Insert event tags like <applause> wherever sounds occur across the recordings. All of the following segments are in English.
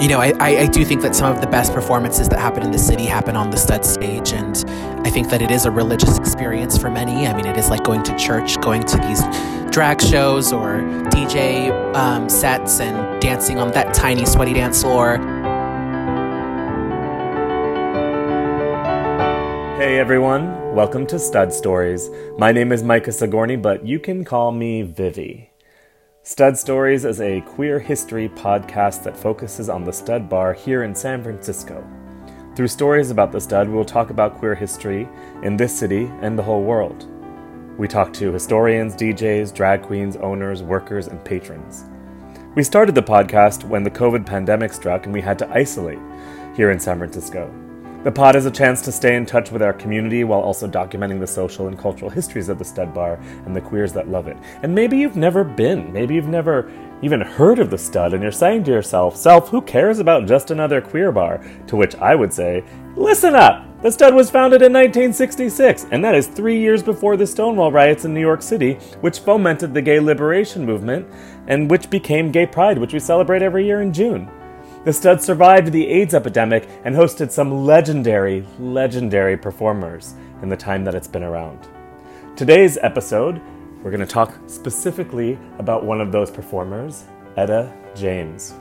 you know, I, I, I, do think that some of the best performances that happen in the city happen on the stud stage. And I think that it is a religious experience for many. I mean, it is like going to church, going to these drag shows or DJ um, sets and dancing on that tiny, sweaty dance floor. Hey everyone, welcome to Stud Stories. My name is Micah Sigorni, but you can call me Vivi. Stud Stories is a queer history podcast that focuses on the stud bar here in San Francisco. Through stories about the stud, we will talk about queer history in this city and the whole world. We talk to historians, DJs, drag queens, owners, workers, and patrons. We started the podcast when the COVID pandemic struck and we had to isolate here in San Francisco. The pod is a chance to stay in touch with our community while also documenting the social and cultural histories of the stud bar and the queers that love it. And maybe you've never been, maybe you've never even heard of the stud, and you're saying to yourself, Self, who cares about just another queer bar? To which I would say, Listen up! The stud was founded in 1966, and that is three years before the Stonewall riots in New York City, which fomented the gay liberation movement and which became Gay Pride, which we celebrate every year in June. The stud survived the AIDS epidemic and hosted some legendary, legendary performers in the time that it's been around. Today's episode, we're going to talk specifically about one of those performers, Etta James.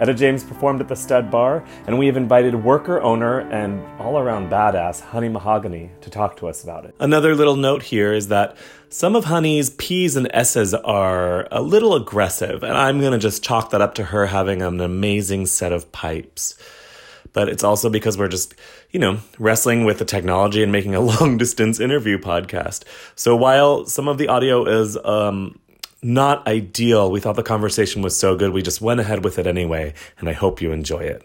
Etta James performed at the Stud Bar, and we have invited worker owner and all around badass Honey Mahogany to talk to us about it. Another little note here is that some of Honey's P's and S's are a little aggressive, and I'm going to just chalk that up to her having an amazing set of pipes. But it's also because we're just, you know, wrestling with the technology and making a <laughs> long distance interview podcast. So while some of the audio is, um, not ideal. We thought the conversation was so good, we just went ahead with it anyway, and I hope you enjoy it.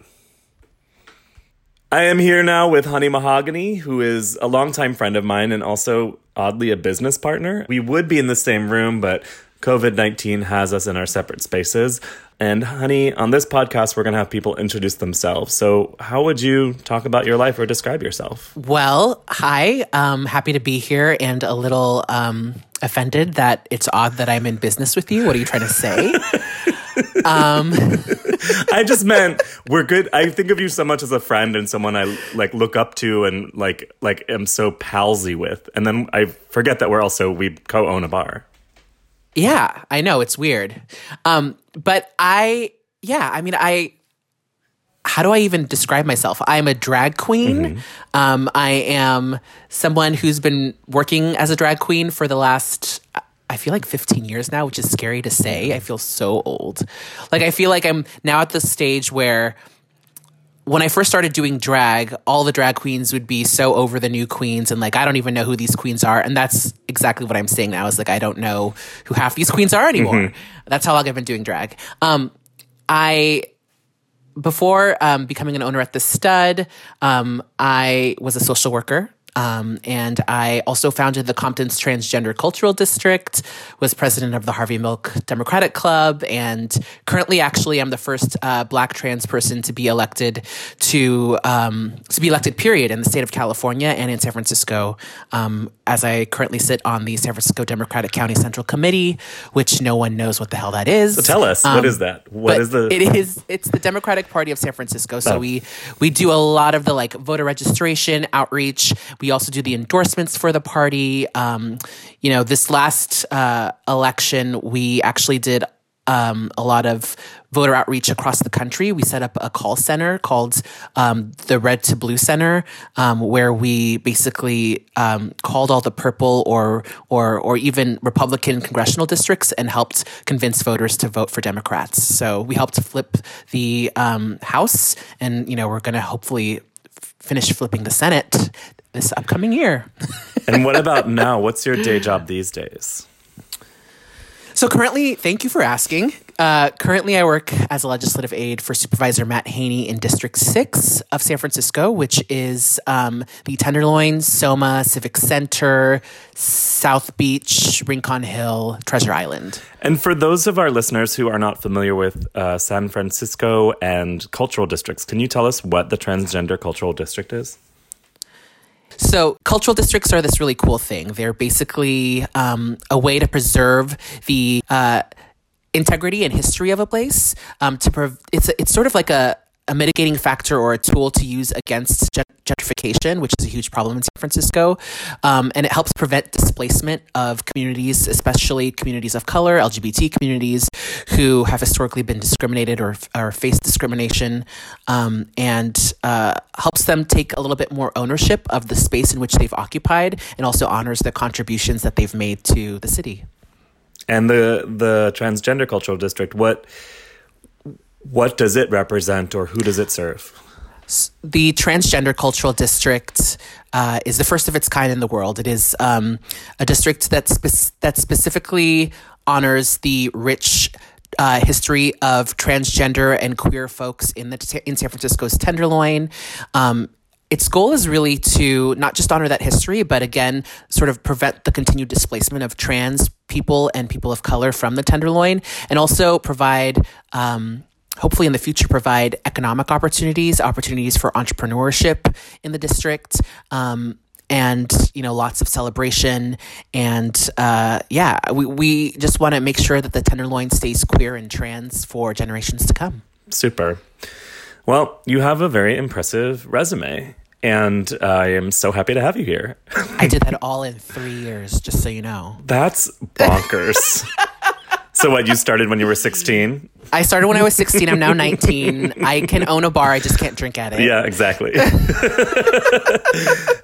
I am here now with Honey Mahogany, who is a longtime friend of mine and also oddly a business partner. We would be in the same room, but COVID 19 has us in our separate spaces. And, honey, on this podcast, we're going to have people introduce themselves. So, how would you talk about your life or describe yourself? Well, hi. Um, happy to be here and a little um, offended that it's odd that I'm in business with you. What are you trying to say? <laughs> um, I just meant we're good. I think of you so much as a friend and someone I like look up to and like like am so palsy with, and then I forget that we're also we co-own a bar. Yeah, I know it's weird. Um, but I, yeah, I mean, I, how do I even describe myself? I'm a drag queen. Mm-hmm. Um, I am someone who's been working as a drag queen for the last, I feel like 15 years now, which is scary to say. I feel so old. Like, I feel like I'm now at the stage where, when I first started doing drag, all the drag queens would be so over the new queens and like I don't even know who these queens are. And that's exactly what I'm saying now is like I don't know who half these queens are anymore. Mm-hmm. That's how long I've been doing drag. Um I before um, becoming an owner at the stud, um, I was a social worker. Um, and I also founded the Compton's Transgender Cultural District, was president of the Harvey Milk Democratic Club, and currently, actually, I'm the first uh, Black trans person to be elected to um, to be elected. Period in the state of California and in San Francisco, um, as I currently sit on the San Francisco Democratic County Central Committee, which no one knows what the hell that is. So tell us, what um, is that? What is the? It is. It's the Democratic Party of San Francisco. So oh. we we do a lot of the like voter registration outreach. We also do the endorsements for the party. Um, you know, this last uh, election, we actually did um, a lot of voter outreach across the country. We set up a call center called um, the Red to Blue Center, um, where we basically um, called all the purple or or or even Republican congressional districts and helped convince voters to vote for Democrats. So we helped flip the um, House, and you know we're going to hopefully finish flipping the Senate this upcoming year. <laughs> and what about now? What's your day job these days? So currently, thank you for asking. Uh, currently, I work as a legislative aide for Supervisor Matt Haney in District 6 of San Francisco, which is um, the Tenderloin, Soma, Civic Center, South Beach, Rincon Hill, Treasure Island. And for those of our listeners who are not familiar with uh, San Francisco and cultural districts, can you tell us what the Transgender Cultural District is? So, cultural districts are this really cool thing. They're basically um, a way to preserve the uh, integrity and history of a place. Um, to prov- it's a, it's sort of like a a mitigating factor or a tool to use against gentrification, which is a huge problem in San Francisco. Um, and it helps prevent displacement of communities, especially communities of color, LGBT communities who have historically been discriminated or, or face discrimination, um, and uh, helps them take a little bit more ownership of the space in which they've occupied and also honors the contributions that they've made to the city. And the the transgender cultural district, what what does it represent or who does it serve? The Transgender Cultural District uh, is the first of its kind in the world. It is um, a district that, spe- that specifically honors the rich uh, history of transgender and queer folks in the in San Francisco's Tenderloin. Um, its goal is really to not just honor that history, but again, sort of prevent the continued displacement of trans people and people of color from the Tenderloin, and also provide. Um, hopefully in the future provide economic opportunities opportunities for entrepreneurship in the district um, and you know lots of celebration and uh, yeah we, we just want to make sure that the tenderloin stays queer and trans for generations to come super well you have a very impressive resume and I am so happy to have you here. I did that <laughs> all in three years, just so you know. That's bonkers. <laughs> So what? You started when you were sixteen? I started when I was sixteen. I'm now nineteen. I can own a bar. I just can't drink at it. Yeah, exactly. <laughs>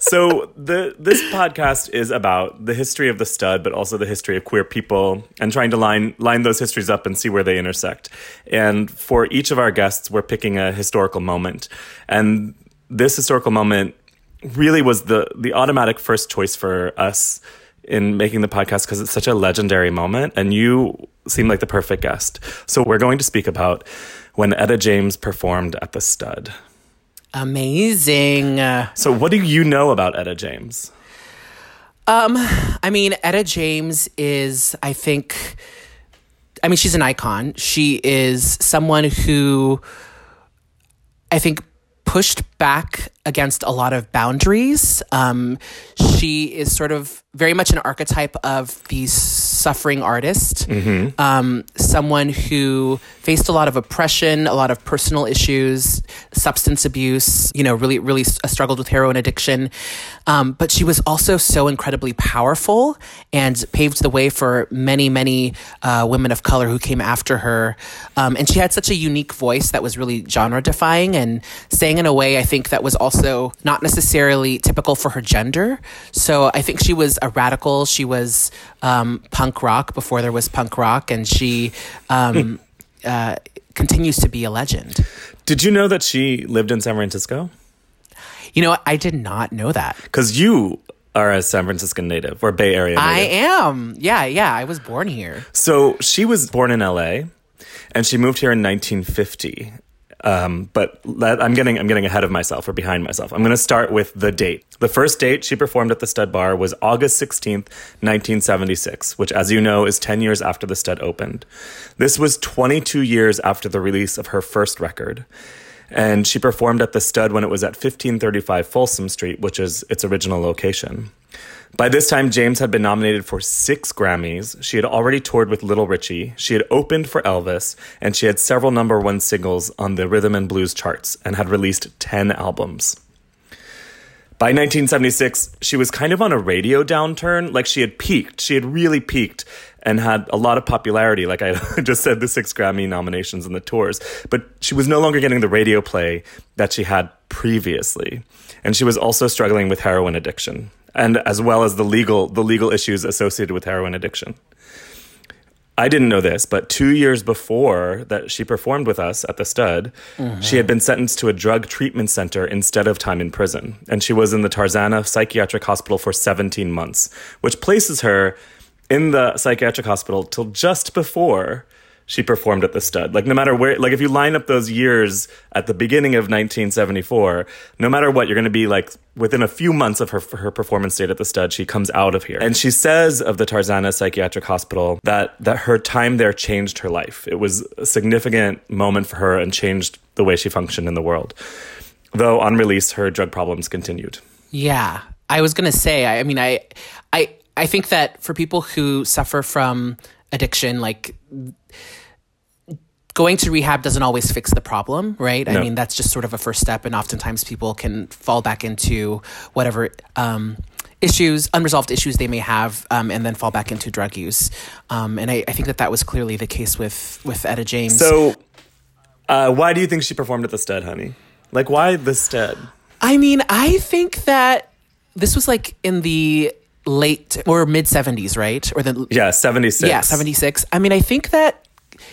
so the this podcast is about the history of the stud, but also the history of queer people, and trying to line line those histories up and see where they intersect. And for each of our guests, we're picking a historical moment, and this historical moment really was the the automatic first choice for us in making the podcast because it's such a legendary moment and you seem like the perfect guest. So we're going to speak about when Etta James performed at the Stud. Amazing. So what do you know about Etta James? Um, I mean, Etta James is, I think, I mean, she's an icon. She is someone who I think pushed back against a lot of boundaries. Um, she is sort of very much an archetype of the suffering artist, mm-hmm. um, someone who faced a lot of oppression, a lot of personal issues, substance abuse, you know, really, really struggled with heroin addiction. Um, but she was also so incredibly powerful and paved the way for many, many uh, women of color who came after her. Um, and she had such a unique voice that was really genre defying and sang in a way I think that was also not necessarily typical for her gender. So I think she was a radical. She was um, punk rock before there was punk rock, and she um, uh, continues to be a legend. Did you know that she lived in San Francisco? You know, I did not know that. Because you are a San Francisco native or Bay Area native. I am. Yeah, yeah. I was born here. So she was born in LA and she moved here in 1950. Um, but I'm getting I'm getting ahead of myself or behind myself. I'm going to start with the date. The first date she performed at the Stud Bar was August 16th, 1976, which, as you know, is 10 years after the Stud opened. This was 22 years after the release of her first record. And she performed at the Stud when it was at 1535 Folsom Street, which is its original location. By this time, James had been nominated for six Grammys. She had already toured with Little Richie. She had opened for Elvis, and she had several number one singles on the rhythm and blues charts and had released 10 albums. By 1976, she was kind of on a radio downturn. Like she had peaked. She had really peaked and had a lot of popularity. Like I <laughs> just said, the six Grammy nominations and the tours. But she was no longer getting the radio play that she had previously. And she was also struggling with heroin addiction and as well as the legal the legal issues associated with heroin addiction. I didn't know this, but two years before that she performed with us at the stud, mm-hmm. she had been sentenced to a drug treatment center instead of time in prison. And she was in the Tarzana Psychiatric Hospital for 17 months, which places her in the psychiatric hospital till just before she performed at the stud. Like no matter where, like if you line up those years at the beginning of 1974, no matter what, you're going to be like within a few months of her her performance date at the stud, she comes out of here. And she says of the Tarzana Psychiatric Hospital that that her time there changed her life. It was a significant moment for her and changed the way she functioned in the world. Though on release, her drug problems continued. Yeah, I was going to say. I, I mean, I, I, I think that for people who suffer from addiction, like going to rehab doesn't always fix the problem, right? I mean, that's just sort of a first step, and oftentimes people can fall back into whatever um, issues, unresolved issues they may have, um, and then fall back into drug use. Um, and I, I think that that was clearly the case with with Etta James. So, uh, why do you think she performed at the Stud, honey? Like, why the Stud? I mean, I think that this was like in the late or mid 70s, right? Or the Yeah, 76. Yeah, 76. I mean, I think that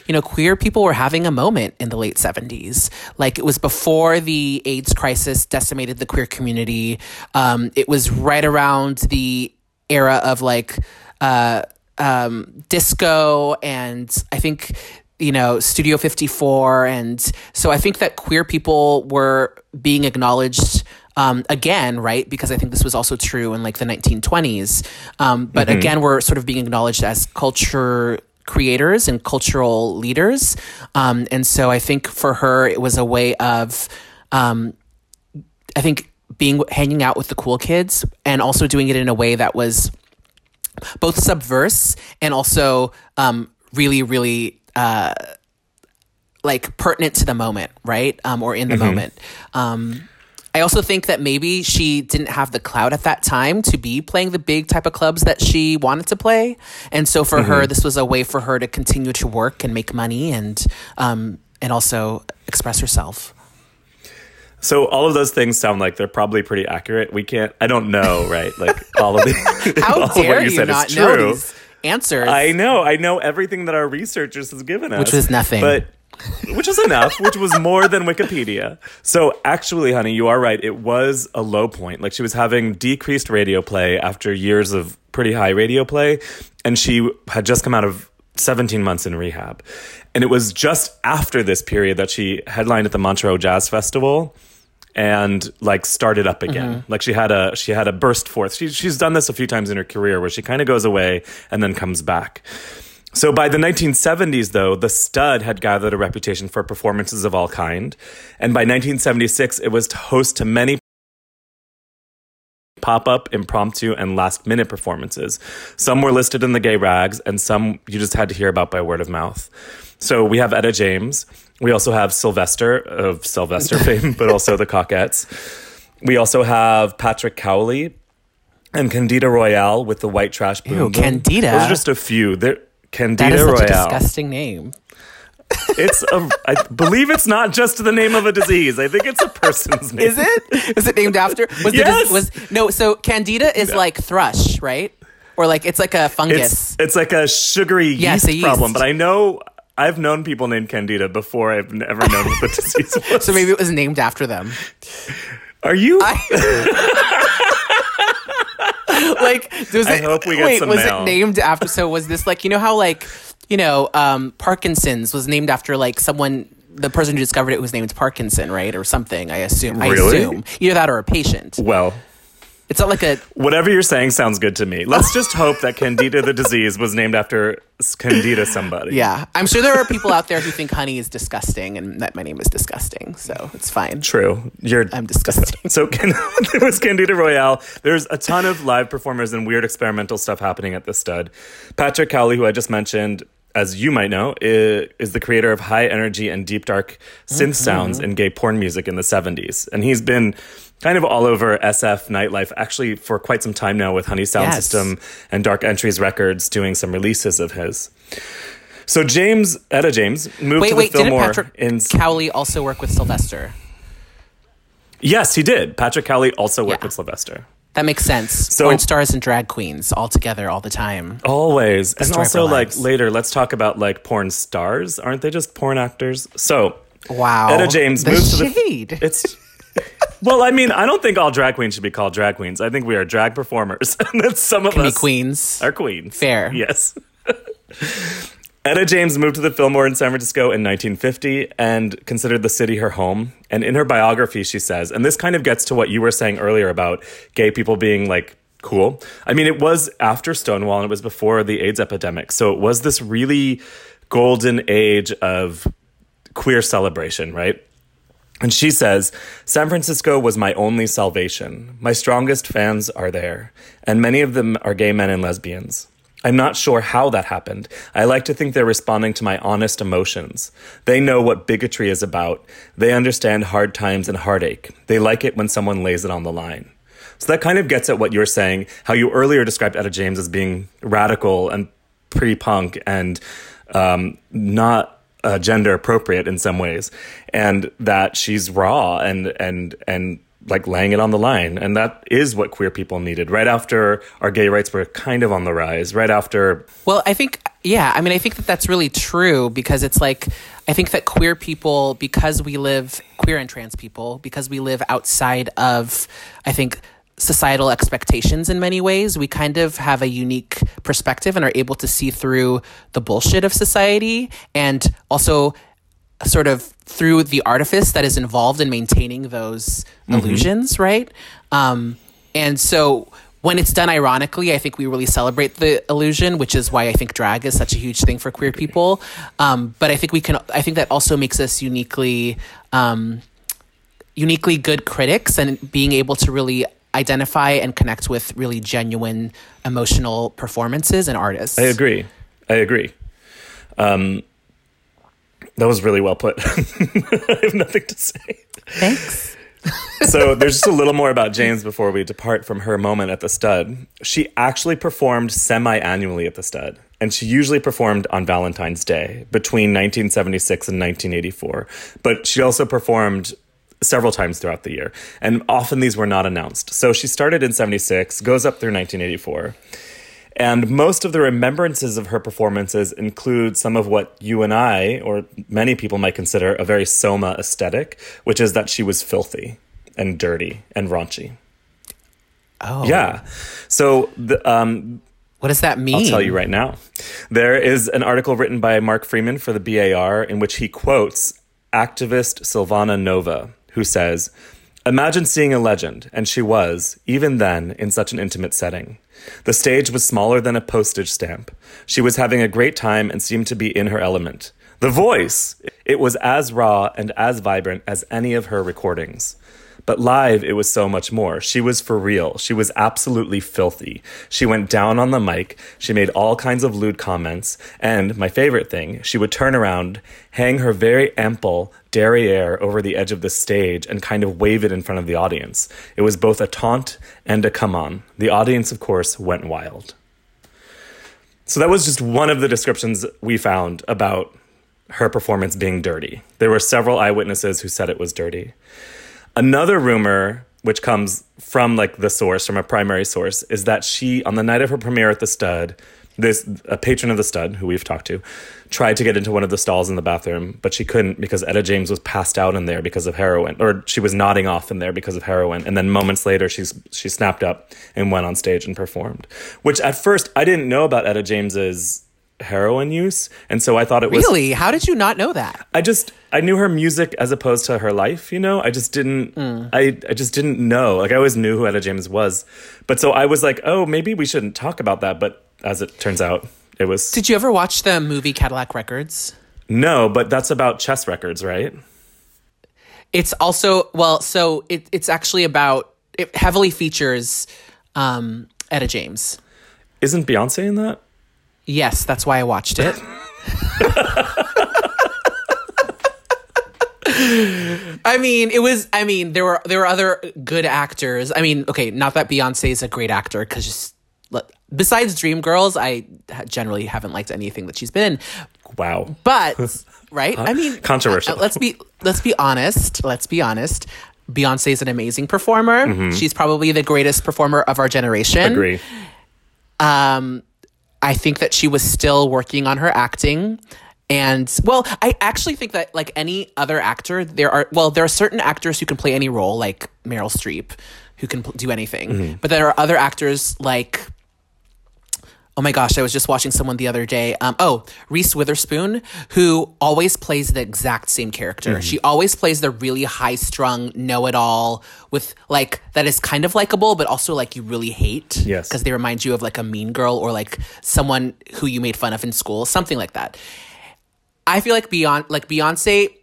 you know, queer people were having a moment in the late 70s. Like it was before the AIDS crisis decimated the queer community. Um, it was right around the era of like uh, um, disco and I think you know Studio 54 and so I think that queer people were being acknowledged um, again, right? Because I think this was also true in like the 1920s. Um, but again, we're sort of being acknowledged as culture creators and cultural leaders. Um, and so I think for her, it was a way of, um, I think being hanging out with the cool kids and also doing it in a way that was both subverse and also um, really, really uh, like pertinent to the moment, right? Um, or in the moment. I also think that maybe she didn't have the clout at that time to be playing the big type of clubs that she wanted to play, and so for her, this was a way for her to continue to work and make money and um, and also express herself. So all of those things sound like they're probably pretty accurate. We can't. I don't know, right? <laughs> Like all of the. <laughs> all How of dare you, you said not know these answers? I know. I know everything that our researchers has given us, Which was nothing. but which is enough. which was more than Wikipedia. So actually, honey, you are right. It was a low point. Like she was having decreased radio play after years of pretty high radio play, and she had just come out of 17 months in rehab. And it was just after this period that she headlined at the Montreux Jazz Festival and like started up again. Mm-hmm. Like she had a she had a burst forth. She, she's done this a few times in her career where she kind of goes away and then comes back. So by the 1970s, though, the stud had gathered a reputation for performances of all kind, and by 1976, it was host to many pop-up, impromptu, and last-minute performances. Some were listed in the gay rags, and some you just had to hear about by word of mouth. So we have Etta James. We also have Sylvester of Sylvester <laughs> fame, but also the Cockettes. We also have Patrick Cowley and Candida Royalle with the White Trash Boom. Ew, Boom. Candida? Those are just a few. There, that Candida is such a disgusting name. It's a. I believe it's not just the name of a disease. I think it's a person's name. Is it? Is it named after? Was Yes. It, was no. So candida is like thrush, right? Or like it's like a fungus. It's it's like a sugary Yes, yeast, a yeast. problem. But I know I've known people named Candida before. I've never known what the disease <laughs> was. so maybe it was named after them. are you? <laughs> <laughs> like, was I it, hope we get wait, some was mail. it named after? So was this like you know how like you know um, Parkinson's was named after like someone. The person who discovered it was named Parkinson, right, or something. I assume. I Really? assume either that or a patient. well, It's not like a whatever you're saying sounds good to me. Let's just hope that Candida the disease was named after Candida somebody. yeah. I'm sure there are people out there who think honey is disgusting and that my name is disgusting, so it's fine. True. You're I'm disgusting. So can, <laughs> there was Candida Royalle. There's a ton of live performers and weird experimental stuff happening at the stud. Patrick Cowley, who I just mentioned, as you might know, is, is the creator of high energy and deep dark synth Mm-hmm. sounds in gay porn music in the 70s. And he's been kind of all over SF nightlife actually for quite some time now with Honey Sound Yes. System and Dark Entries Records doing some releases of his. So James, Etta James, moved Wait, to wait, the didn't Patrick in Cowley also work with Sylvester? Yes, he did. Patrick Cowley also worked Yeah. with Sylvester. That makes sense. So- Porn stars and drag queens all together all the time. Always. And also like later, let's talk about like porn stars. Aren't they just porn actors? So Wow. Etta James the moves to the shade. it's well, I mean, I don't think all drag queens should be called drag queens. I think we are drag performers. <laughs> and that's some of Can be us queens. are queens. Fair. Yes. <laughs> Etta James moved to the Fillmore in San Francisco in 1950 and considered the city her home. And in her biography, she says, and this kind of gets to what you were saying earlier about gay people being like cool. I mean, it was after Stonewall and it was before the AIDS epidemic. So it was this really golden age of queer celebration, right? And she says, San Francisco was my only salvation. My strongest fans are there, and many of them are gay men and lesbians. I'm not sure how that happened. I like to think they're responding to my honest emotions. They know what bigotry is about. They understand hard times and heartache. They like it when someone lays it on the line. So that kind of gets at what you're saying, how you earlier described Etta James as being radical and pre punk and um, not uh, gender appropriate in some ways, and that she's raw and and and like laying it on the line. And that is what queer people needed right after our gay rights were kind of on the rise, right after. Well, I think, yeah, I mean, I think that that's really true because it's like, I think that queer people, because we live, queer and trans people, because we live outside of, I think, societal expectations in many ways, we kind of have a unique perspective and are able to see through the bullshit of society and also sort of through the artifice that is involved in maintaining those mm-hmm. illusions, right? Um, and so when it's done ironically, I think we really celebrate the illusion, which is why I think drag is such a huge thing for queer people. Um, but I think we can. I think that also makes us uniquely, um, uniquely good critics, and being able to really identify and connect with really genuine emotional performances and artists. I agree. I agree. Um, that was really well put. <laughs> I have nothing to say. Thanks. <laughs> so there's just a little more about James before we depart from her moment at the stud. She actually performed semi-annually at the stud, and she usually performed on Valentine's Day between 1976 and 1984. But she also performed several times throughout the year, and often these were not announced. So she started in 76, goes up through 1984. And most of the remembrances of her performances include some of what you and I, or many people, might consider a very Soma aesthetic, which is that she was filthy and dirty and raunchy. Oh. Yeah. So, the, um, what does that mean? I'll tell you right now. There is an article written by Mark Freeman for the BAR in which he quotes activist Silvana Nova, who says, Imagine seeing a legend, and she was, even then, in such an intimate setting. The stage was smaller than a postage stamp. She was having a great time and seemed to be in her element. The voice! It was as raw and as vibrant as any of her recordings. But live, it was so much more. She was for real. She was absolutely filthy. She went down on the mic. She made all kinds of lewd comments. And my favorite thing, she would turn around, hang her very ample derriere over the edge of the stage, and kind of wave it in front of the audience. It was both a taunt and a come on. The audience, of course, went wild. So that was just one of the descriptions we found about her performance being dirty. There were several eyewitnesses who said it was dirty. Another rumor, which comes from like the source, from a primary source, is that she, on the night of her premiere at the Stud, this a patron of the Stud, who we've talked to, tried to get into one of the stalls in the bathroom, but she couldn't because Etta James was passed out in there because of heroin, or she was nodding off in there because of heroin. And then moments later, she's she snapped up and went on stage and performed. Which at first I didn't know about Etta James's heroin use and so i thought it was really? How did you not know that? I just i knew her music as opposed to her life you know? I just didn't mm. i i just didn't know. Like i always knew who etta james was. But so i was like oh maybe we shouldn't talk about that. But as it turns out it was did you ever watch the movie cadillac records? No but that's about chess records right? It's also well so it, it's actually about it heavily features um etta james. Isn't beyonce in that Yes, that's why I watched it. I mean, it was. I mean, there were there were other good actors. I mean, okay, not that Beyonce is a great actor because besides Dreamgirls, I generally haven't liked anything that she's been in. Wow. But <laughs> right, I mean, <laughs> controversial. Uh, let's be let's be honest. Let's be honest. Beyonce is an amazing performer. Mm-hmm. She's probably the greatest performer of our generation. Agree. Um, I think that she was still working on her acting. And well, I actually think that like any other actor, there are well, there are certain actors who can play any role, like Meryl Streep, who can do anything. Mm-hmm. But there are other actors like oh my gosh, I was just watching someone the other day. Um, oh, Reese Witherspoon, who always plays the exact same character. Mm-hmm. She always plays the really high strung, know it all with like that is kind of likable, but also like you really hate. Yes. Because they remind you of like a mean girl or like someone who you made fun of in school, something like that. I feel like beyond like Beyonce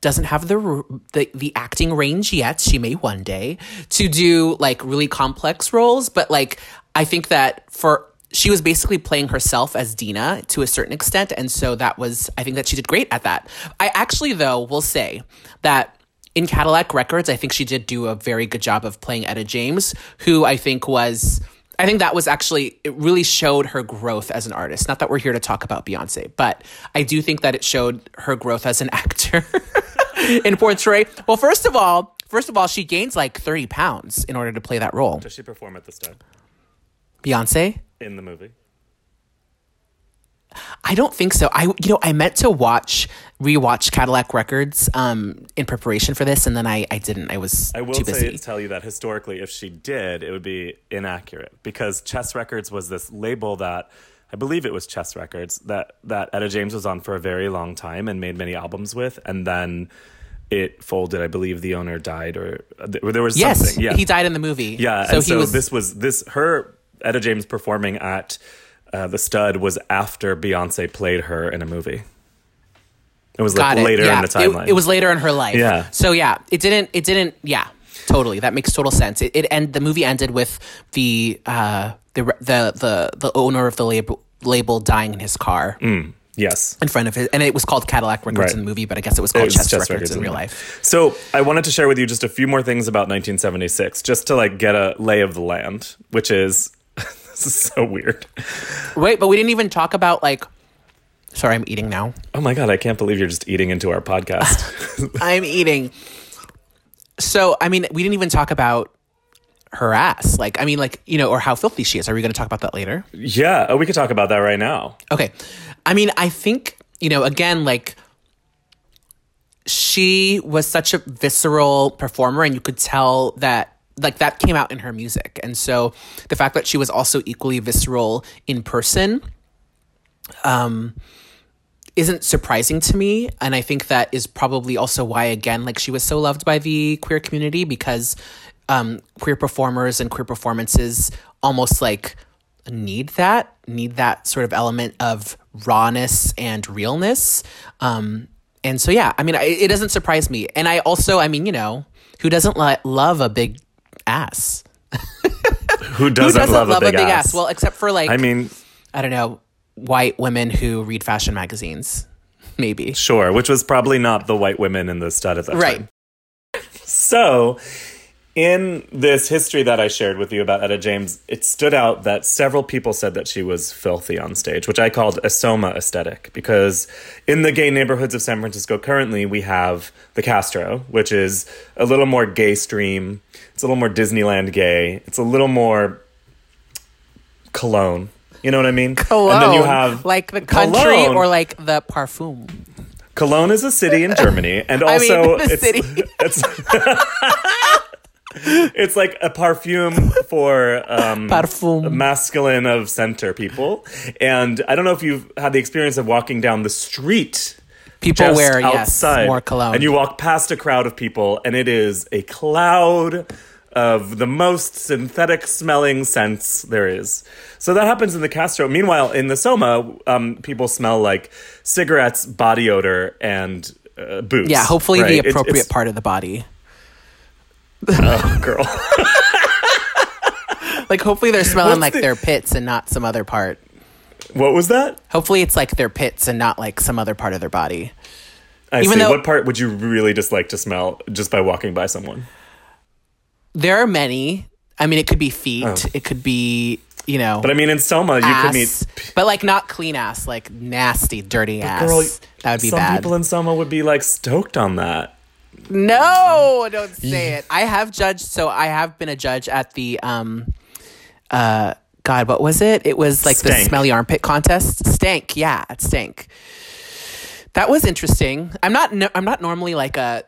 doesn't have the, the the acting range yet. She may one day to do like really complex roles, but like I think that for she was basically playing herself as Deena to a certain extent. And so that was, I think that she did great at that. I actually, though, will say that in Cadillac Records, I think she did do a very good job of playing Etta James, who I think was. I think that was actually, it really showed her growth as an artist. Not that we're here to talk about Beyonce, but I do think that it showed her growth as an <laughs> actor <laughs> in portray. Well, first of all, first of all, she gains like 30 pounds in order to play that role. Does she perform at the stud Beyonce? In the movie? I don't think so. I you know I meant to watch rewatch Cadillac Records um in preparation for this and then I I didn't. I was I will too busy. say, tell you that historically, if she did, it would be inaccurate because Chess Records was this label that I believe it was Chess Records that that Etta James was on for a very long time and made many albums with, and then it folded. I believe the owner died, or there was yes, something. Yeah, he died in the movie. Yeah, so so was this was this her Etta James performing at uh, the Stud was after Beyonce played her in a movie. It was like it. later yeah. in the timeline. It, it was later in her life. Yeah. So yeah, it didn't. It didn't. Yeah. Totally. That makes total sense. It, it and the movie ended with the uh the the the the owner of the label label dying in his car yes. in front of it, and it was called Cadillac Records Right. in the movie, but I guess it was called was Chess, Chess Records, Records in in real life. So I wanted to share with you just a few more things about 1976, just to like get a lay of the land, which is this is so weird. Wait, but we didn't even talk about like. Sorry, I'm eating now. Oh my god, I can't believe you're just eating into our podcast. <laughs> <laughs> I'm eating. So, I mean, we didn't even talk about her ass. Like, I mean, like, you know, or how filthy she is. Are we going to talk about that later? yeah, oh, we could talk about that right now. Okay. I mean, I think, you know, again, like, she was such a visceral performer, and you could tell that, like, that came out in her music. And so the fact that she was also equally visceral in person, um, isn't surprising to me. And i think that is probably also why again like she was so loved by the queer community because um, queer performers and queer performances almost like need that need that sort of element of rawness and realness. Um, and so yeah i mean it doesn't surprise me. And i also i mean you know who doesn't li- love a big ass Who <laughs> who doesn't, doesn't love, a big, ass? well except for like I mean, i don't know white women who read fashion magazines maybe sure, which was probably not the white women in the stud at that Right. time. So, in this history that I shared with you about Etta James, it stood out that several people said that she was filthy on stage, which I called a soma aesthetic, because in the gay neighborhoods of San Francisco currently, we have the Castro, which is a little more gay stream. It's a little more Disneyland gay. It's a little more cologne. You know what I mean? Cologne, And then you have like the country Cologne. or like the parfum. Cologne is a city in Germany, <laughs> and I mean, also it's, city. <laughs> it's <laughs> it's like a perfume for um, Parfum. masculine of center people. And I don't know if you've had the experience of walking down the street. People wear outside, yes more cologne. and you walk past a crowd of people, and it is a cloud of the most synthetic smelling scents there is. So that happens in the Castro. Meanwhile, in the Soma, um, people smell like cigarettes, body odor, and uh, boots. yeah, hopefully right? the appropriate it's- part of the body. Oh, girl. <laughs> Like hopefully they're smelling What's like the- their pits and not some other part. what was that? Hopefully it's like their pits and not like some other part of their body. I Even see. though- what part would you really dislike to smell just by walking by someone? There are many. I mean, it could be feet. It could be you know. Oh. But I mean, in Soma, you ass, could meet. but like not clean ass, like nasty, dirty ass. Girl, that would be some bad. people in Soma would be like stoked on that. No, don't say it. I have judged, so I have been a judge at the um, uh, God, what was it? It was like the smelly armpit contest. Stank, yeah, it stank. That was interesting. I'm not. No, I'm not normally like a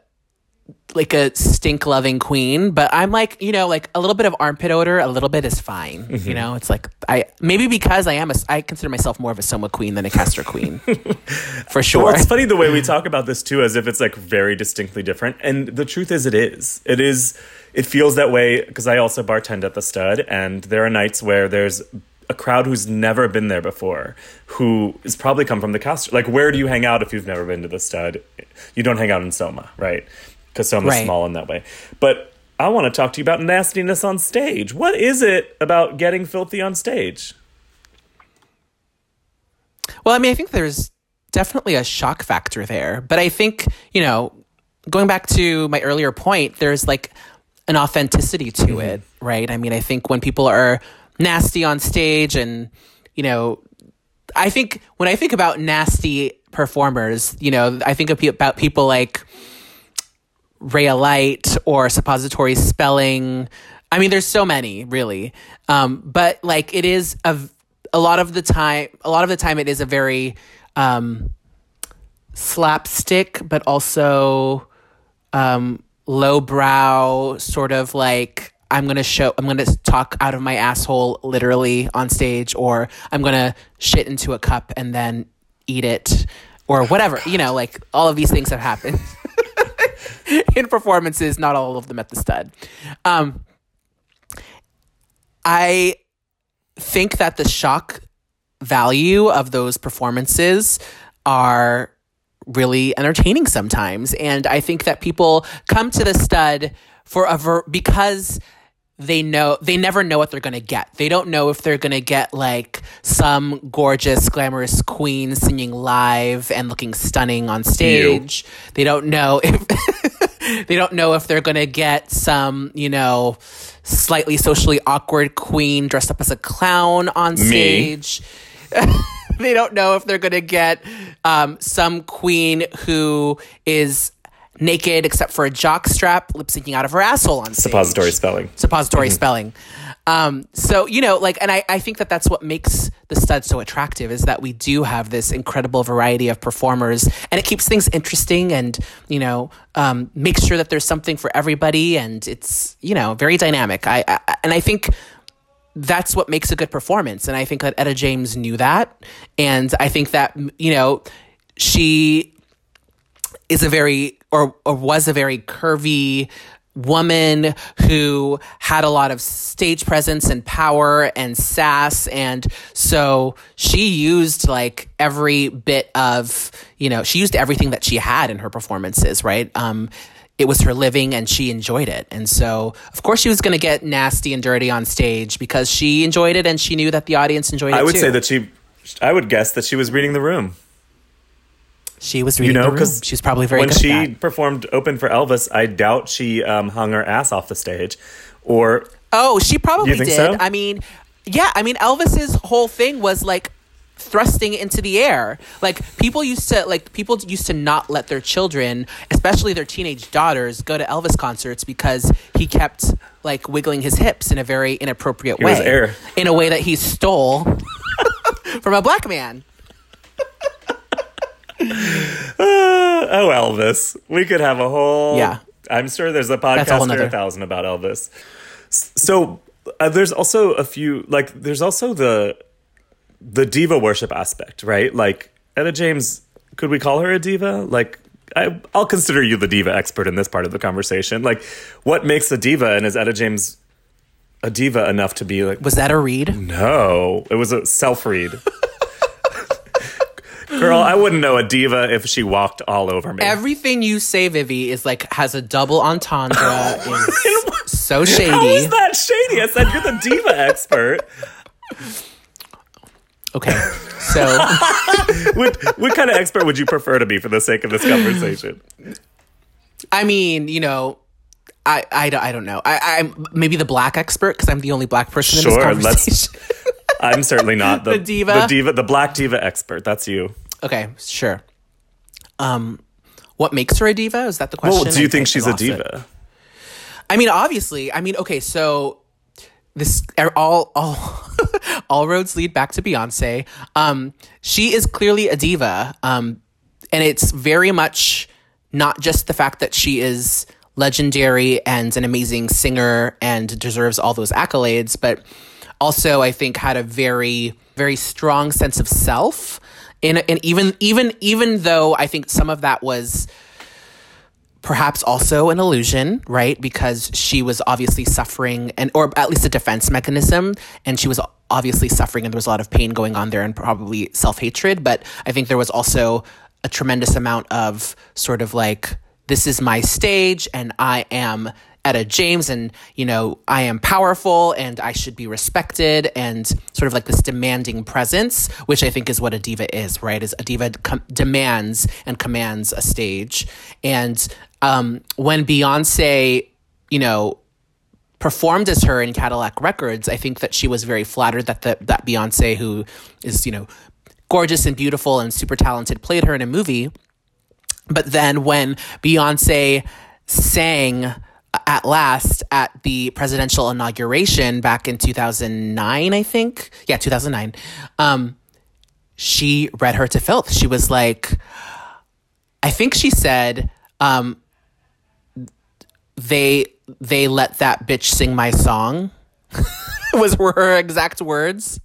like a stink loving queen, but I'm like you know like a little bit of armpit odor, a little bit is fine. Mm-hmm. You know, it's like I maybe because I am a I consider myself more of a Soma queen than a Castro queen, <laughs> for sure. Well, it's funny the way we talk about this too, as if it's like very distinctly different. And the truth is, it is. It is. It feels that way because I also bartend at the Stud, and there are nights where there's a crowd who's never been there before, who has probably come from the cast. Like, where do you hang out if you've never been to the Stud? You don't hang out in Soma, right? Because Soma's Right. small in that way. But I want to talk to you about nastiness on stage. What is it about getting filthy on stage? Well, I mean, I think there's definitely a shock factor there, but I think you know, going back to my earlier point, there's like an authenticity to mm-hmm. it, right? I mean, I think when people are nasty on stage and you know, I think when I think about nasty performers, you know, I think about people like Ray Light or suppository spelling. I mean, there's so many, really. Um, but like, it is a a lot of the time. A lot of the time, it is a very um, slapstick, but also um, lowbrow, sort of like I'm to show, I'm to talk out of my asshole literally on stage, or I'm to shit into a cup and then eat it, or whatever. You know, like all of these things have happened <laughs> <laughs> in performances, not all of them at the stud. Um, I think that the shock value of those performances are really entertaining sometimes. And I think that people come to the stud for a ver- because they know they never know what they're going to get. They don't know if they're going to get like some gorgeous glamorous queen singing live and looking stunning on stage. You. They don't know if <laughs> they don't know if they're going to get some, you know, slightly socially awkward queen dressed up as a clown on stage. <laughs> they don't know if they're going to get um, some queen who is naked except for a jock strap, lip syncing out of her asshole on stage. Suppository spelling. Suppository mm-hmm. spelling. Um, so you know, like, and I, I think that that's what makes the stud so attractive is that we do have this incredible variety of performers, and it keeps things interesting, and you know, um, makes sure that there's something for everybody, and it's you know very dynamic. I, I and I think that's what makes a good performance, and I think that Etta James knew that, and I think that you know she is a very or, or was a very curvy woman who had a lot of stage presence and power and sass. And so she used like every bit of you know she used everything that she had in her performances right? Um it was her living and she enjoyed it. And so of course she was going to get nasty and dirty on stage because she enjoyed it and she knew that the audience enjoyed it i would too. say that she i would guess that she was reading the room she was reading you know, because she's probably very good. when she performed open for Elvis. I doubt she um, hung her ass off the stage, or oh, she probably did. So? I mean, yeah, I mean Elvis's whole thing was like thrusting into the air. Like people used to like people used to not let their children, especially their teenage daughters, go to Elvis concerts because he kept like wiggling his hips in a very inappropriate way. In a way that he stole <laughs> from a black man. Oh, Elvis. We could have a whole. Yeah. I'm sure there's a podcast or a thousand about Elvis. So uh, there's also a few like there's also the the diva worship aspect, right? Like Etta James, could we call her a diva? Like I, will consider you the diva expert in this part of the conversation. Like, what makes a diva, and is Etta James a diva enough to be like? Was that a read? No, it was a self read. <laughs> Girl, I wouldn't know a diva if she walked all over me. Everything you say, Vivi, is like has a double entendre. <laughs> is so shady. How is that shady? I said you're the diva expert. Okay, so <laughs> what, what kind of expert would you prefer to be for the sake of this conversation? I mean, you know, I, I, I don't know. I, I'm maybe the black expert because I'm the only black person sure, in this conversation. Let's, I'm certainly not <laughs> the, the diva. The diva, the black diva expert. That's you. Okay, sure. Um, what makes her a diva? Is that the question? Well, do you think she's a diva? It. I mean, obviously. I mean, okay, so this er, all all <laughs> all roads lead back to Beyonce. Um, she is clearly a diva, um, and it's very much not just the fact that she is legendary and an amazing singer and deserves all those accolades, but also I think had a very very strong sense of self and, and even even even though I think some of that was perhaps also an illusion, right? Because she was obviously suffering and or at least a defense mechanism and she was obviously suffering and there was a lot of pain going on there and probably self-hatred, but I think there was also a tremendous amount of sort of like this is my stage and I am Etta James and, you know, I am powerful and I should be respected and sort of like this demanding presence, which I think is what a diva is, right? Is a diva com- demands and commands a stage. And um, when Beyonce, you know, performed as her in Cadillac Records, I think that she was very flattered that the, that Beyonce, who is, you know, gorgeous and beautiful and super talented, played her in a movie. But then when Beyonce sang at last at the presidential inauguration back in 2009, I think. Yeah, 2009. Um, she read her to filth. She was like, I think she said, um, they they let that bitch sing my song. <laughs> was were her exact words.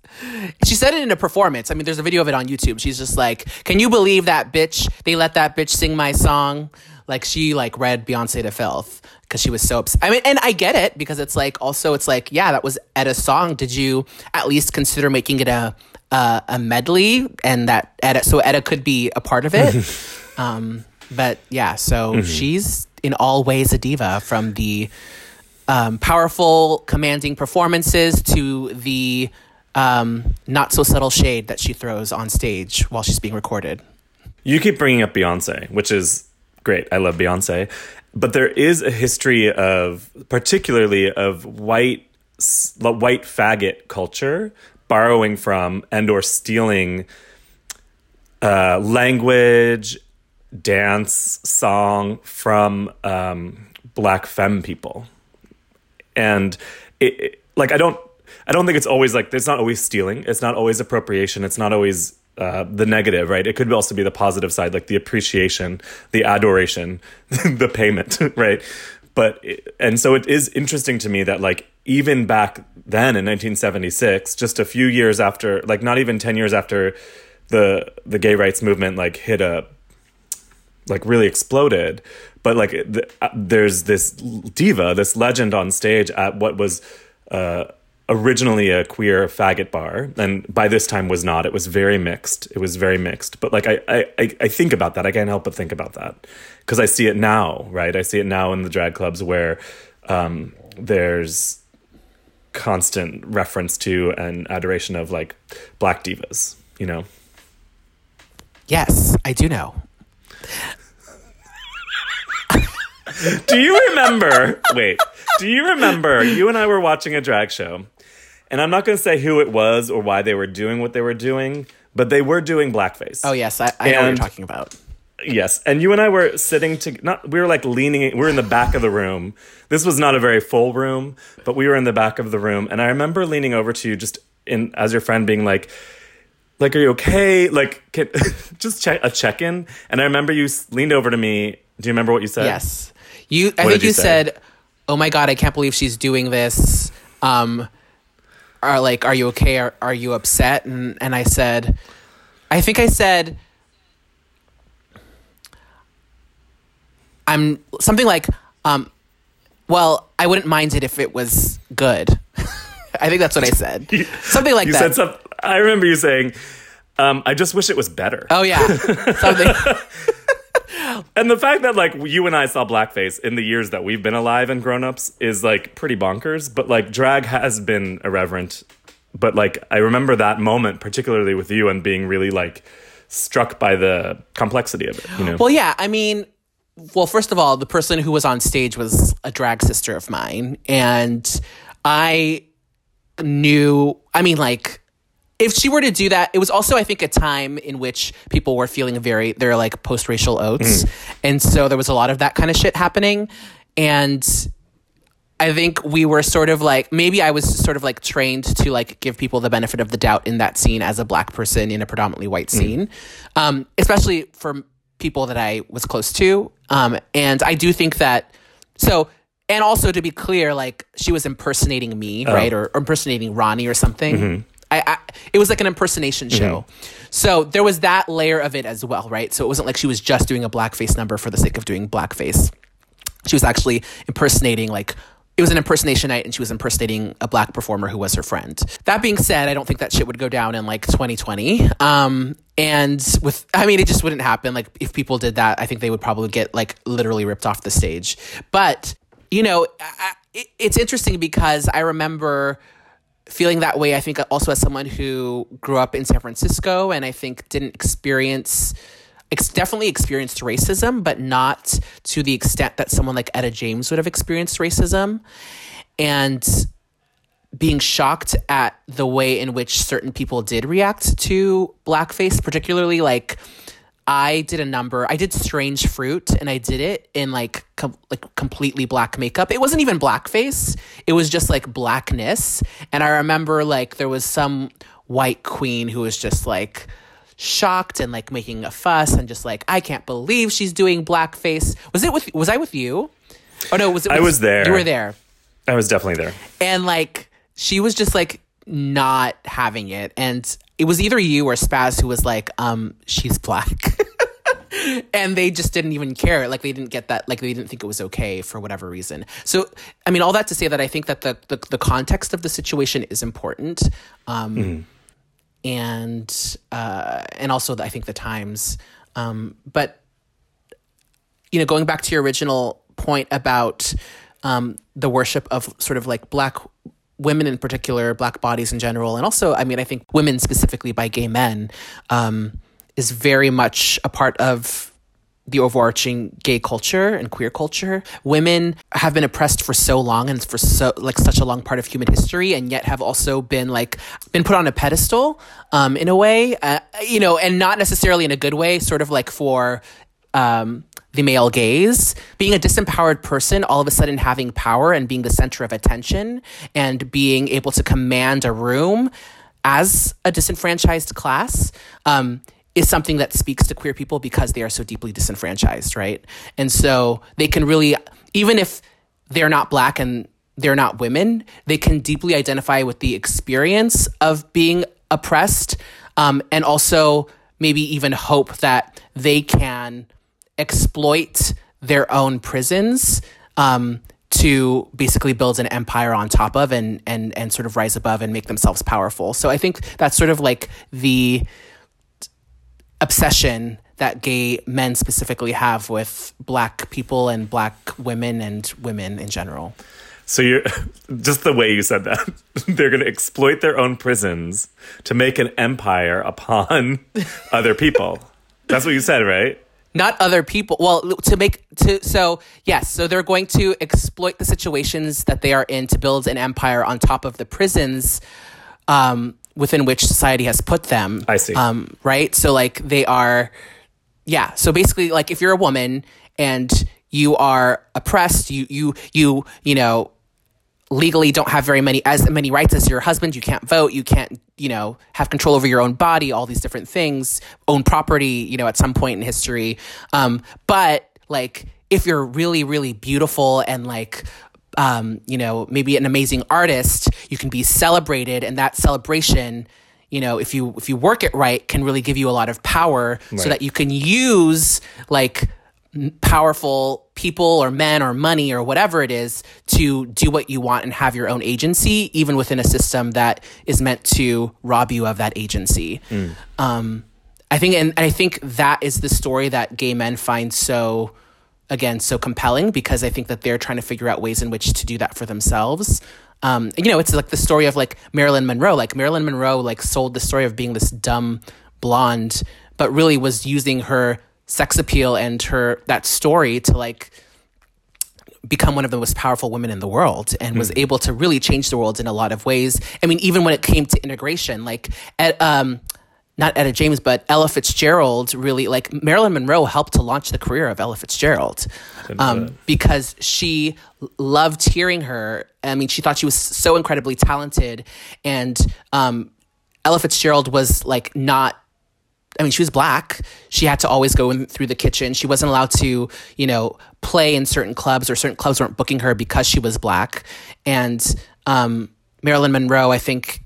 She said it in a performance. I mean, there's a video of it on YouTube. She's just like, "Can you believe that bitch? They let that bitch sing my song." Like she like read Beyonce to filth because she was so upset. I mean, and I get it because it's like also it's like yeah, that was Etta's song. Did you at least consider making it a a, a medley and that Etta so Etta could be a part of it? <laughs> um, but yeah, so mm-hmm. she's in all ways a diva from the um, powerful, commanding performances to the um, not so subtle shade that she throws on stage while she's being recorded. You keep bringing up Beyonce, which is great. I love Beyonce. But there is a history of, particularly of white, white faggot culture borrowing from and or stealing uh, language, dance, song from um, black femme people and it, it, like I don't I don't think it's always like it's not always stealing. It's not always appropriation. It's not always uh, the negative, right? It could also be the positive side, like the appreciation, the adoration, <laughs> the payment, <laughs> right? But and so it is interesting to me that like even back then in 1976, just a few years after, like not even 10 years after the the gay rights movement like hit a like really exploded but like uh, there's this diva this legend on stage at what was uh, originally a queer faggot bar and by this time was not. It was very mixed. It was very mixed. But like i i, I think about that. I can't help but think about that. Because i see it now right? I see it now in the drag clubs where um, there's constant reference to and adoration of like black divas you know? Yes i do know. Do you remember? Wait, do you remember? You and I were watching a drag show, and I'm not going to say who it was or why they were doing what they were doing, but they were doing blackface. Oh yes, I, I know what you're talking about. Yes, and you and I were sitting to not. We were like leaning. We were in the back of the room. This was not a very full room, but we were in the back of the room, and I remember leaning over to you just in as your friend, being like like are you okay like can, <laughs> just check a check-in and i remember you leaned over to me do you remember what you said yes you, I what think you, you said, "Oh my god, I can't believe she's doing this." Um, are like, "Are you okay? Are, are you upset?" And and I said, I think I said, "I'm something like, um, well, I wouldn't mind it if it was good." <laughs> I think that's what I said. <laughs> Something like you that. Said some, I remember you saying, um, "I just wish it was better." Oh yeah, <laughs> something <gasps> and the fact that like you and I saw blackface in the years that we've been alive and grown ups is like pretty bonkers. But like drag has been irreverent. But like I remember that moment, particularly with you, and being really like struck by the complexity of it. You know? Well, yeah. I mean, well, first of all, the person who was on stage was a drag sister of mine, and I knew. I mean, like if she were to do that, it was also, I think, a time in which people were feeling very, they're like post racial oats. Mm. And so there was a lot of that kind of shit happening. And I think we were sort of like, maybe I was sort of like trained to like give people the benefit of the doubt in that scene as a black person in a predominantly white mm. scene, mm. um, especially for people that I was close to. Um, and I do think that, so, and also to be clear, like she was impersonating me, oh. right? Or, or, impersonating Ronnie or something. Mm-hmm. I, I, it was like an impersonation show. Mm-hmm. So there was that layer of it as well, right? So it wasn't like she was just doing a blackface number for the sake of doing blackface. She was actually impersonating like it was an impersonation night and she was impersonating a black performer who was her friend. That being said, I don't think that shit would go down in like 2020. Um, and with, I mean, it just wouldn't happen. Like if people did that, I think they would probably get like literally ripped off the stage. But, you know, I, it, it's interesting because I remember feeling that way. I think also as someone who grew up in San Francisco and I think didn't experience ex- definitely experienced racism, but not to the extent that someone like Etta James would have experienced racism. And being shocked at the way in which certain people did react to blackface, particularly like I did a number. I did Strange Fruit, and I did it in like com- like completely black makeup. It wasn't even blackface. It was just like blackness. And I remember like there was some white queen who was just like shocked and like making a fuss and just like I can't believe she's doing blackface. Was it with was I with you? Oh no, was it? With, I was there. You were there. I was definitely there. And like she was just like not having it. And it was either you or Spaz who was like um she's black. <laughs> and they just didn't even care. Like they didn't get that like they didn't think it was okay for whatever reason. So i mean all that to say that i think that the the, the context of the situation is important. Um mm and uh, and also I think the times. Um, but you know, going back to your original point about um, the worship of sort of like black women in particular, black bodies in general, and also, I mean, I think women specifically by gay men um, is very much a part of the overarching gay culture and queer culture. Women have been oppressed for so long and for so like such a long part of human history, and yet have also been like been put on a pedestal um, in a way, uh, you know, and not necessarily in a good way. Sort of like for um, the male gaze, being a disempowered person, all of a sudden having power and being the center of attention and being able to command a room as a disenfranchised class. Um, is something that speaks to queer people because they are so deeply disenfranchised, right? And so they can really, even if they're not black and they're not women, they can deeply identify with the experience of being oppressed um, and also maybe even hope that they can exploit their own prisons um, to basically build an empire on top of and and and sort of rise above and make themselves powerful. So I think that's sort of like the obsession that gay men specifically have with black people and black women and women in general. So you're <laughs> just the way you said that. <laughs> They're going to exploit their own prisons to make an empire upon <laughs> other people. That's what you said, right? Not other people. Well, to make to so yes, so they're going to exploit the situations that they are in to build an empire on top of the prisons um, within which society has put them. I see. Um, right? So like they are, yeah. So basically, like if you're a woman and you are oppressed, you you you you know legally don't have very many as many rights as your husband. You can't vote. You can't you know have control over your own body. All these different things. Own property. You know at some point in history. Um, but like if you're really really beautiful and like um, you know, maybe an amazing artist, you can be celebrated, and that celebration, you know, if you if you work it right, can really give you a lot of power, right. so that you can use like powerful people or men or money or whatever it is to do what you want and have your own agency, even within a system that is meant to rob you of that agency. Mm. Um, I think, and, and I think that is the story that gay men find so again so compelling because I think that they're trying to figure out ways in which to do that for themselves. Um, you know, it's like the story of like Marilyn Monroe. Like Marilyn Monroe, like sold the story of being this dumb blonde, but really was using her sex appeal and her that story to like become one of the most powerful women in the world and mm. was hmm. able to really change the world in a lot of ways. I mean, even when it came to integration, like at um, not Etta James, but Ella Fitzgerald really like Marilyn Monroe helped to launch the career of Ella Fitzgerald um, because she loved hearing her. I mean, she thought she was so incredibly talented, and um, Ella Fitzgerald was like not. I mean, she was black. She had to always go in through the kitchen. She wasn't allowed to, you know, play in certain clubs, or certain clubs weren't booking her because she was black. And um, Marilyn Monroe, I think,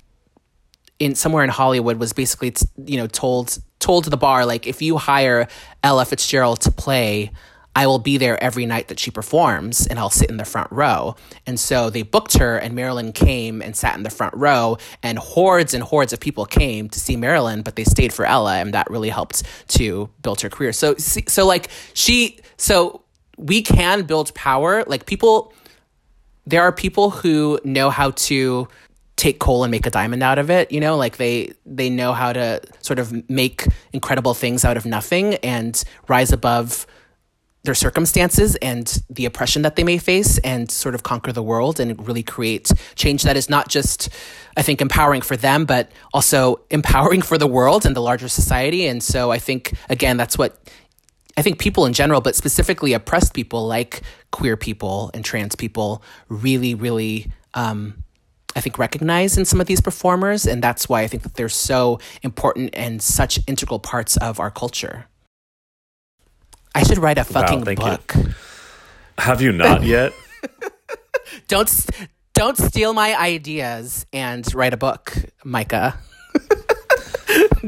in somewhere in Hollywood was basically you know told told to the bar like if you hire Ella Fitzgerald to play I will be there every night that she performs and I'll sit in the front row. And so they booked her, and Marilyn came and sat in the front row, and hordes and hordes of people came to see Marilyn, but they stayed for Ella, and that really helped to build her career. So, so like she, so we can build power. Like people, there are people who know how to take coal and make a diamond out of it you know like they they know how to sort of make incredible things out of nothing and rise above their circumstances and the oppression that they may face and sort of conquer the world and really create change that is not just i think empowering for them but also <laughs> empowering for the world and the larger society and so i think again that's what I think people in general, but specifically oppressed people like queer people and trans people, really, really um, I think, recognize in some of these performers. And that's why I think that they're so important and such integral parts of our culture. I should write a fucking wow, book. You. Have you not <laughs> yet? don't don't steal my ideas and write a book, Micah.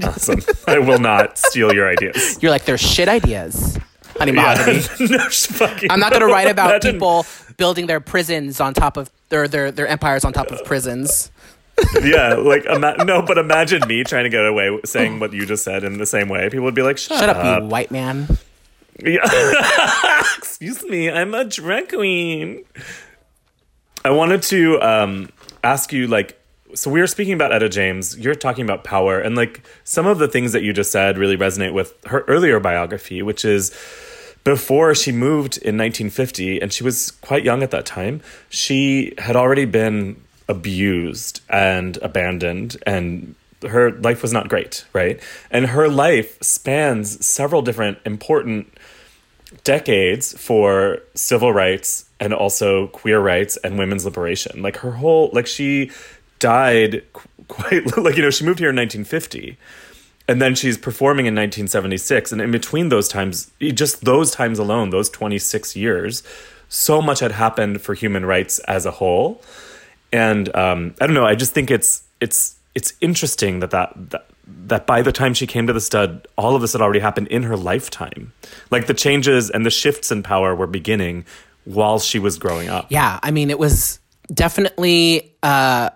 awesome. I will not steal your ideas. You're like, they're shit ideas. Honey Mahogany. Yeah. <laughs> no, I'm not going to write about people building their prisons on top of their their their empires on top of prisons. yeah, like ima- no, but imagine me trying to get away saying what you just said in the same way. People would be like, "Shut, Shut up, up, you white man." Yeah. <laughs> Excuse me, I'm a drag queen. I wanted to um, ask you, like, so we were speaking about Etta James. You're talking about power, and like some of the things that you just said really resonate with her earlier biography, which is before she moved in 1950, and she was quite young at that time, she had already been abused and abandoned, and her life was not great, right? And her life spans several different important decades for civil rights and also queer rights and women's liberation. Like her whole, like she died quite, <laughs> like, you know, she moved here in 1950 and then she's performing in 1976 and in between those times just those times alone those 26 years so much had happened for human rights as a whole and um, i don't know i just think it's it's it's interesting that, that that that by the time she came to the stud all of this had already happened in her lifetime. Like the changes and the shifts in power were beginning while she was growing up. Yeah i mean it was definitely uh,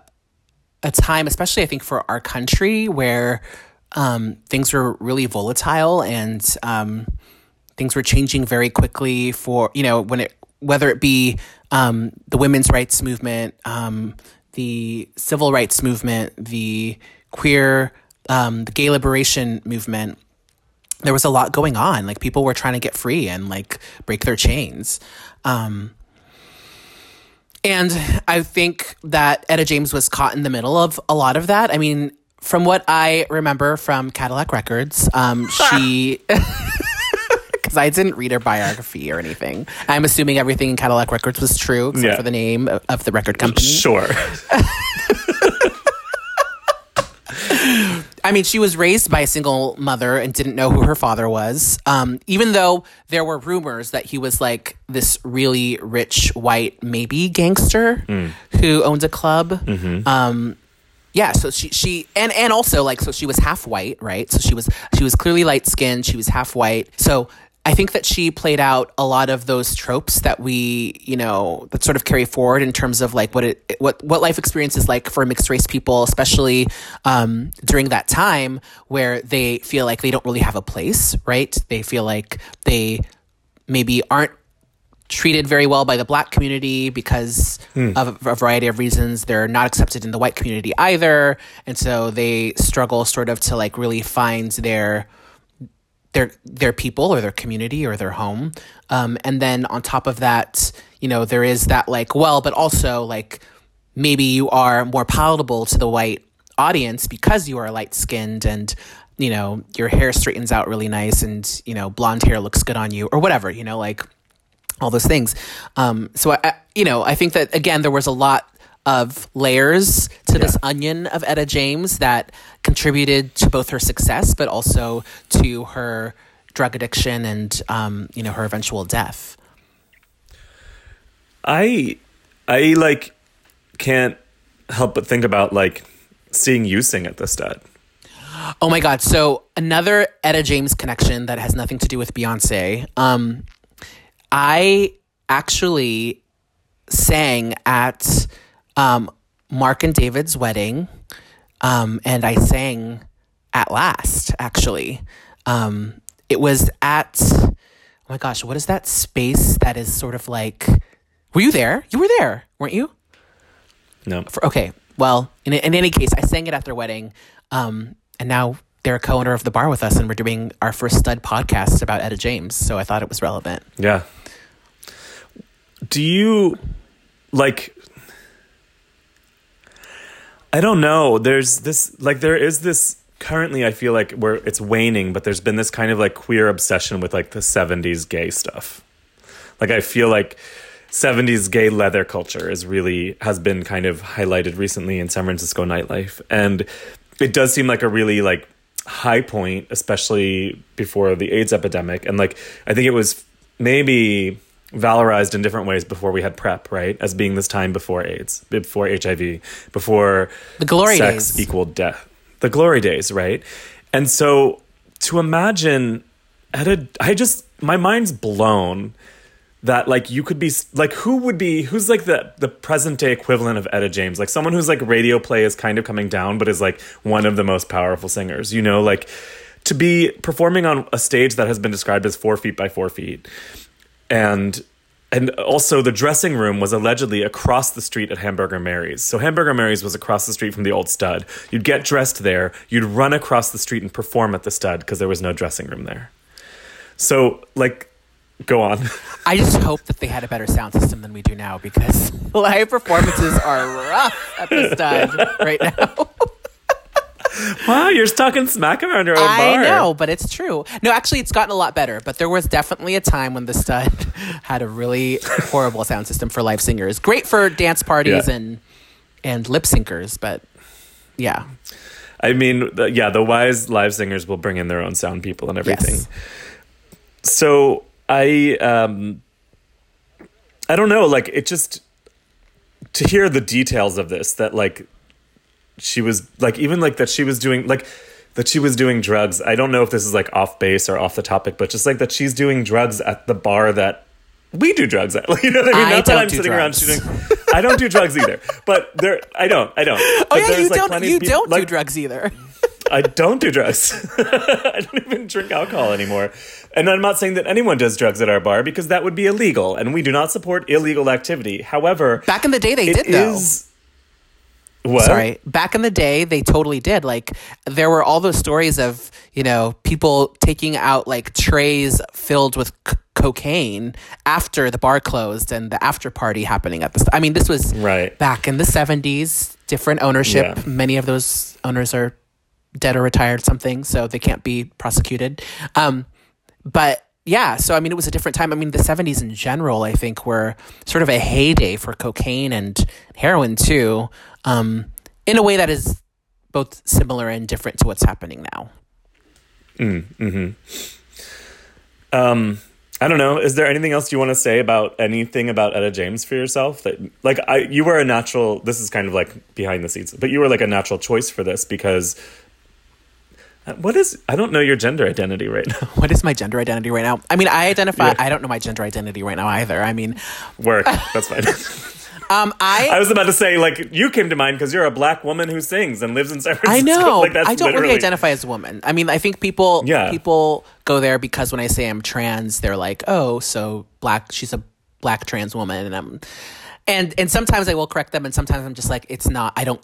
a time especially i think for our country where um, things were really volatile and um, things were changing very quickly for you know when it whether it be um, the women's rights movement, um, the civil rights movement, the queer, um, the gay liberation movement. There was a lot going on. Like people were trying to get free and like break their chains. Um, and I think that Etta James was caught in the middle of a lot of that. I mean, from what I remember from Cadillac Records, um, <laughs> she. <laughs> Because I didn't read her biography or anything. I'm assuming everything in Cadillac Records was true, except yeah. for the name of, of the record company. Sure. <laughs> I mean, she was raised by a single mother and didn't know who her father was. Um, even though there were rumors that he was like this really rich white, maybe gangster mm. who owned a club. Mm-hmm. Um, yeah so she she and and also like so she was half white right so she was she was clearly light skinned she was half white so I think that she played out a lot of those tropes that we, you know, that sort of carry forward in terms of like what it what what life experience is like for mixed race people, especially um, during that time where they feel like they don't really have a place, right? They feel like they maybe aren't treated very well by the black community because hmm. of a variety of reasons. They're not accepted in the white community either. And so they struggle sort of to like really find their their their people or their community or their home. Um, and then on top of that, you know, there is that like, well, but also like maybe you are more palatable to the white audience because you are light skinned and you know your hair straightens out really nice and you know blonde hair looks good on you or whatever you know like all those things. Um, so I, you know, I think that again, there was a lot of layers to yeah. this onion of Etta James that contributed to both her success, but also to her drug addiction and um, you know her eventual death. I, I like can't help but think about like seeing you sing at the stud. Oh my god! So another Etta James connection that has nothing to do with Beyonce. Um, I actually sang at um, Mark and David's wedding, um, and I sang at last. Actually, um, it was at oh my gosh, what is that space that is sort of like? Were you there? You were there, weren't you? No. For, okay, well, in, in any case, I sang it at their wedding, um, and now they're a co-owner of the bar with us, and we're doing our first stud podcast about Etta James. So I thought it was relevant. Yeah. Do you like I don't know. There's this like there is this currently I feel like where it's waning, but there's been this kind of like queer obsession with like the 70s gay stuff. Like I feel like 70s gay leather culture is really has been kind of highlighted recently in San Francisco nightlife and it does seem like a really like high point especially before the AIDS epidemic and like I think it was maybe valorized in different ways before we had PrEP, right? As being this time before AIDS, before HIV, before the glory sex days. equaled death. The glory days, right? And so to imagine at a I just my mind's blown that like you could be like who would be who's like the the present day equivalent of Etta James like someone who's like radio play is kind of coming down but is like one of the most powerful singers you know like to be performing on a stage that has been described as four feet by four feet and and also the dressing room was allegedly across the street at Hamburger Mary's. So Hamburger Mary's was across the street from the old stud. You'd get dressed there, you'd run across the street and perform at the stud because there was no dressing room there. So like go on. I just hope that they had a better sound system than we do now because <laughs> live performances are rough at the stud right now. Wow, you're talking smack around your own I bar. know, but it's true. No, actually, it's gotten a lot better. But there was definitely a time when the stud <laughs> had a really horrible sound system for live singers. Great for dance parties Yeah. and and lip syncers, but yeah, I mean, the, yeah, the wise live singers will bring in their own sound people and everything. Yes. So I, um, I don't know, like it just to hear the details of this that like she was like even like that she was doing like that she was doing drugs. I don't know if this is like off base or off the topic, but just like that she's doing drugs at the bar that we do drugs at. <laughs> You know what I mean? I Not that I'm sitting drugs. around shooting. I don't do drugs either. But there, I don't. I don't. <laughs> Oh But yeah, you like, don't you people- don't do drugs either. <laughs> I don't do drugs. I don't even drink alcohol anymore. And I'm not saying that anyone does drugs at our bar because that would be illegal, and we do not support illegal activity. However, Back in the day, they did though. is- What? Sorry. Back in the day, they totally did. Like, there were all those stories of, you know, people taking out like trays filled with c- cocaine after the bar closed and the after party happening at the. St- I mean, this was Right. back in the 70s, different ownership. Yeah. Many of those owners are dead or retired, something, so they can't be prosecuted. Um, but yeah, so I mean, it was a different time. I mean, the 70s in general, I think, were sort of a heyday for cocaine and heroin too, um, in a way that is both similar and different to what's happening now. Um, I don't know. Is there anything else you want to say about anything about Etta James for yourself? That like I, you were a natural. This is kind of like behind the scenes, but you were like a natural choice for this because. What is? I don't know your gender identity right now. What is my gender identity right now? I mean, I identify. Yeah. I don't know my gender identity right now either. I mean, Work. <laughs> That's fine. um, I I was about to say, like, you came to mind because you're a black woman who sings and lives in San Francisco. I know. Like, that's I don't literally, really identify as a woman. I mean, I think people Yeah. people go there because when I say I'm trans, they're like, "Oh, so black? She's a black trans woman," and I'm and and sometimes I will correct them, and sometimes I'm just like, "It's not. I don't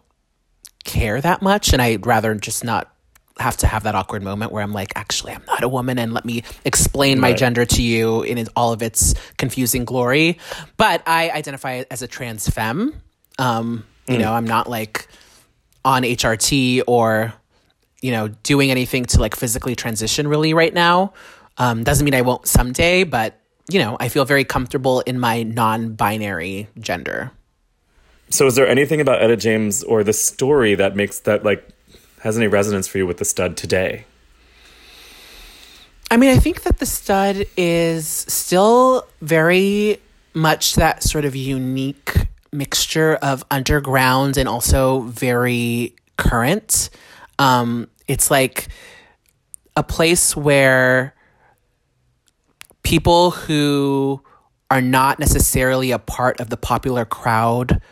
care that much," and I'd rather just not have to have that awkward moment where I'm like, actually, I'm not a woman, and let me explain my gender to you in all of its confusing glory. But I identify as a trans femme. Um, you know, I'm not like on HRT or you know doing anything to like physically transition really right now. Um, doesn't mean I won't someday, but you know, I feel very comfortable in my non-binary gender. So, is there anything about Etta James or the story that makes that like has any resonance for you with the stud today? I mean, I think that the stud is still very much that sort of unique mixture of underground and also very current. Um, it's like a place where people who are not necessarily a part of the popular crowd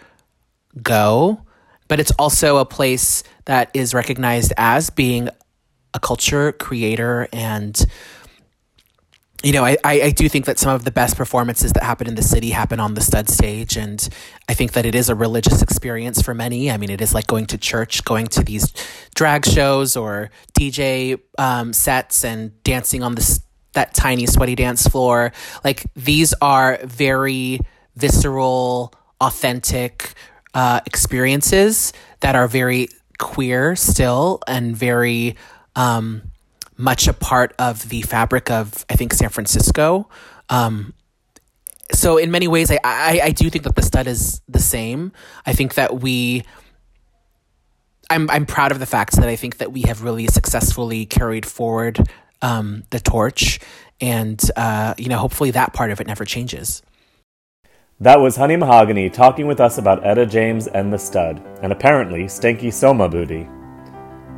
go, but it's also a place that is recognized as being a culture creator and you know, I, I do think that some of the best performances that happen in the city happen on the stud stage. And I think that it is a religious experience for many. I mean, it is like going to church, going to these drag shows or DJ um, sets and dancing on this that tiny sweaty dance floor. Like these are very visceral, authentic uh, experiences that are very queer still and very um, much a part of the fabric of I think San Francisco. Um, so in many ways, I, I I do think that the stud is the same. I think that we. I'm I'm proud of the fact that I think that we have really successfully carried forward um, the torch, and uh, you know, hopefully that part of it never changes. That was Honey Mahogany talking with us about Etta James and the Stud, and apparently Stanky Soma Booty.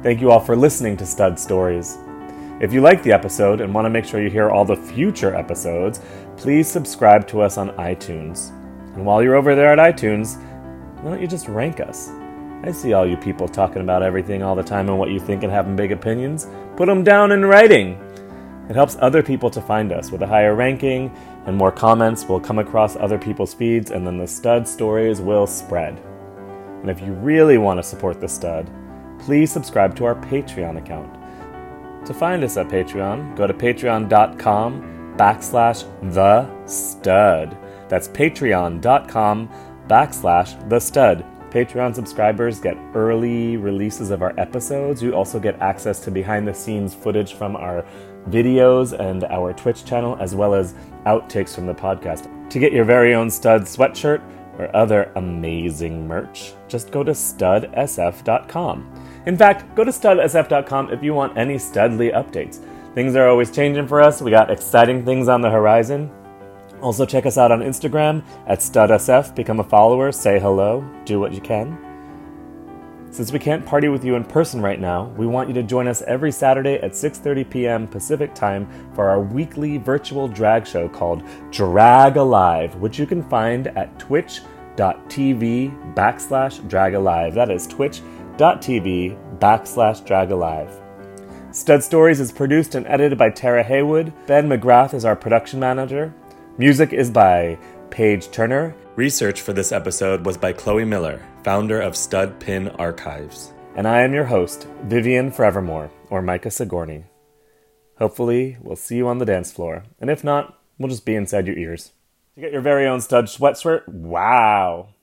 Thank you all for listening to Stud Stories. If you like the episode and want to make sure you hear all the future episodes, please subscribe to us on iTunes. And while you're over there at iTunes, why don't you just rank us? I see all you people talking about everything all the time and what you think and having big opinions. Put them down in writing. It helps other people to find us. With a higher ranking and more comments, we'll come across other people's feeds, and then the stud stories will spread. And if you really want to support the stud, please subscribe to our Patreon account. To find us at Patreon, go to patreon.com backslash the stud. That's patreon.com backslash the stud. Patreon subscribers get early releases of our episodes. You also get access to behind the scenes footage from our videos and our Twitch channel, as well as outtakes from the podcast. To get your very own stud sweatshirt or other amazing merch, just go to studsf.com. In fact, go to studsf.com if you want any studly updates. Things are always changing for us. We got exciting things on the horizon. Also, check us out on Instagram at StudSF. Become a follower, say hello, do what you can. Since we can't party with you in person right now, we want you to join us every Saturday at 6:30 p.m. Pacific Time for our weekly virtual drag show called Drag Alive, which you can find at twitch.tv backslash drag alive. That is twitch.tv backslash drag alive. Stud Stories is produced and edited by Tara Haywood. Ben McGrath is our production manager. Music is by Paige Turner. Research for this episode was by Chloe Miller, founder of Stud Pin Archives. And I am your host, Vivian Forevermore, or Micah Sigourney. Hopefully, we'll see you on the dance floor, and if not, we'll just be inside your ears. To get your very own stud sweatshirt, wow!